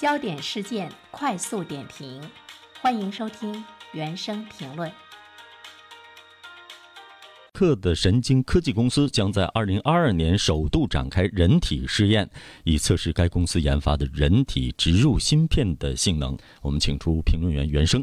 焦点事件快速点评，欢迎收听原声评论。克的神经科技公司将在二零二二年首度展开人体试验，以测试该公司研发的人体植入芯片的性能。我们请出评论员袁生。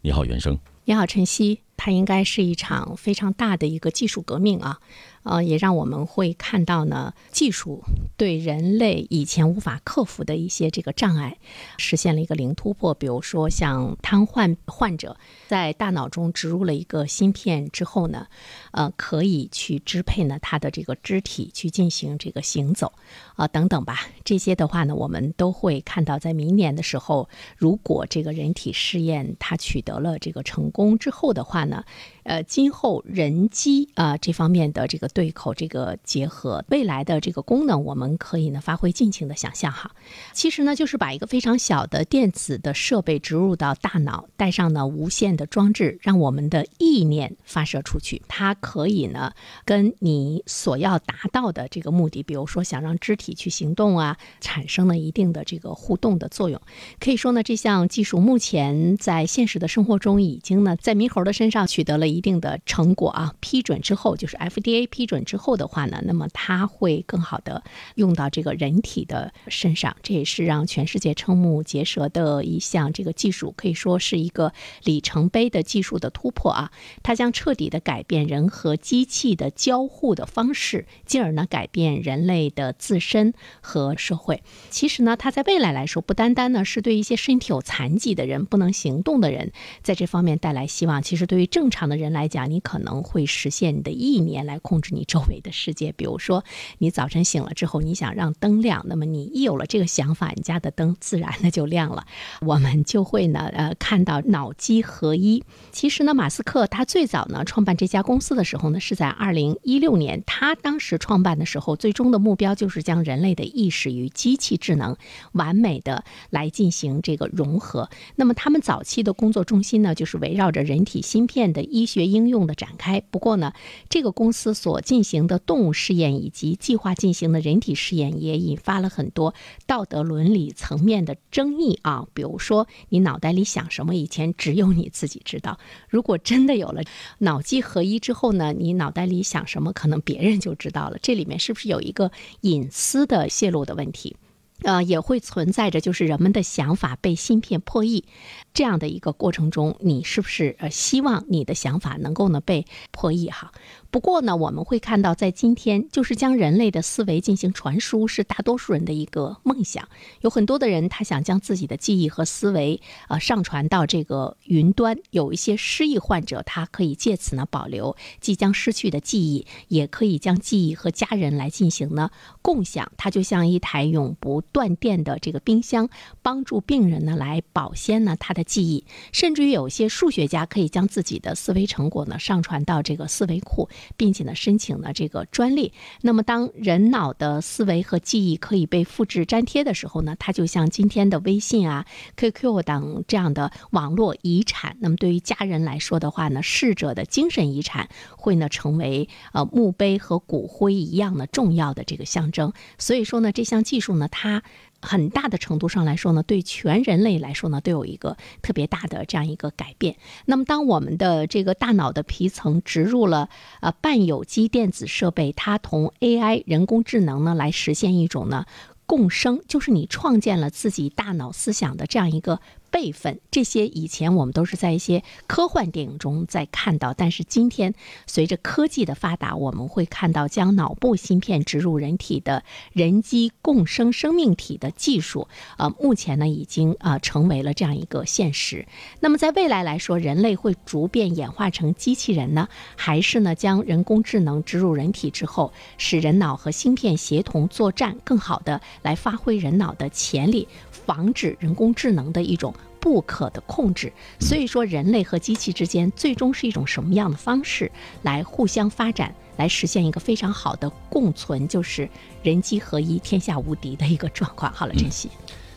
你好，袁生。你好，晨曦。它应该是一场非常大的一个技术革命啊。呃，也让我们会看到呢，技术对人类以前无法克服的一些这个障碍，实现了一个零突破。比如说，像瘫痪患者在大脑中植入了一个芯片之后呢，呃，可以去支配呢他的这个肢体去进行这个行走，啊，等等吧。这些的话呢，我们都会看到，在明年的时候，如果这个人体试验它取得了这个成功之后的话呢，呃，今后人机啊这方面的这个。对口这个结合未来的这个功能，我们可以呢发挥尽情的想象哈。其实呢，就是把一个非常小的电子的设备植入到大脑，带上呢无线的装置，让我们的意念发射出去。它可以呢跟你所要达到的这个目的，比如说想让肢体去行动啊，产生了一定的这个互动的作用。可以说呢，这项技术目前在现实的生活中已经呢在猕猴的身上取得了一定的成果啊。批准之后，就是 FDA 批。准之后的话呢，那么它会更好的用到这个人体的身上，这也是让全世界瞠目结舌的一项这个技术，可以说是一个里程碑的技术的突破啊！它将彻底的改变人和机器的交互的方式，进而呢改变人类的自身和社会。其实呢，它在未来来说，不单单呢是对一些身体有残疾的人、不能行动的人在这方面带来希望。其实对于正常的人来讲，你可能会实现你的意念来控制你。周围的世界，比如说你早晨醒了之后，你想让灯亮，那么你一有了这个想法，你家的灯自然的就亮了。我们就会呢，呃，看到脑机合一。其实呢，马斯克他最早呢创办这家公司的时候呢，是在二零一六年。他当时创办的时候，最终的目标就是将人类的意识与机器智能完美的来进行这个融合。那么他们早期的工作重心呢，就是围绕着人体芯片的医学应用的展开。不过呢，这个公司所进行的动物试验以及计划进行的人体试验，也引发了很多道德伦理层面的争议啊。比如说，你脑袋里想什么，以前只有你自己知道。如果真的有了脑机合一之后呢，你脑袋里想什么，可能别人就知道了。这里面是不是有一个隐私的泄露的问题？呃，也会存在着就是人们的想法被芯片破译这样的一个过程中，你是不是呃希望你的想法能够呢被破译哈？不过呢，我们会看到，在今天，就是将人类的思维进行传输，是大多数人的一个梦想。有很多的人，他想将自己的记忆和思维，呃，上传到这个云端。有一些失忆患者，他可以借此呢保留即将失去的记忆，也可以将记忆和家人来进行呢共享。它就像一台永不断电的这个冰箱，帮助病人呢来保鲜呢他的记忆。甚至于有些数学家可以将自己的思维成果呢上传到这个思维库。并且呢，申请了这个专利。那么，当人脑的思维和记忆可以被复制粘贴的时候呢，它就像今天的微信啊、QQ 等这样的网络遗产。那么，对于家人来说的话呢，逝者的精神遗产会呢成为呃墓碑和骨灰一样的重要的这个象征。所以说呢，这项技术呢，它。很大的程度上来说呢，对全人类来说呢，都有一个特别大的这样一个改变。那么，当我们的这个大脑的皮层植入了呃半有机电子设备，它同 AI 人工智能呢来实现一种呢共生，就是你创建了自己大脑思想的这样一个。备份这些以前我们都是在一些科幻电影中在看到，但是今天随着科技的发达，我们会看到将脑部芯片植入人体的人机共生生命体的技术，呃，目前呢已经啊成为了这样一个现实。那么在未来来说，人类会逐渐演化成机器人呢，还是呢将人工智能植入人体之后，使人脑和芯片协同作战，更好的来发挥人脑的潜力？防止人工智能的一种不可的控制，所以说人类和机器之间最终是一种什么样的方式来互相发展，来实现一个非常好的共存，就是人机合一、天下无敌的一个状况。好了，珍惜，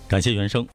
感谢原生。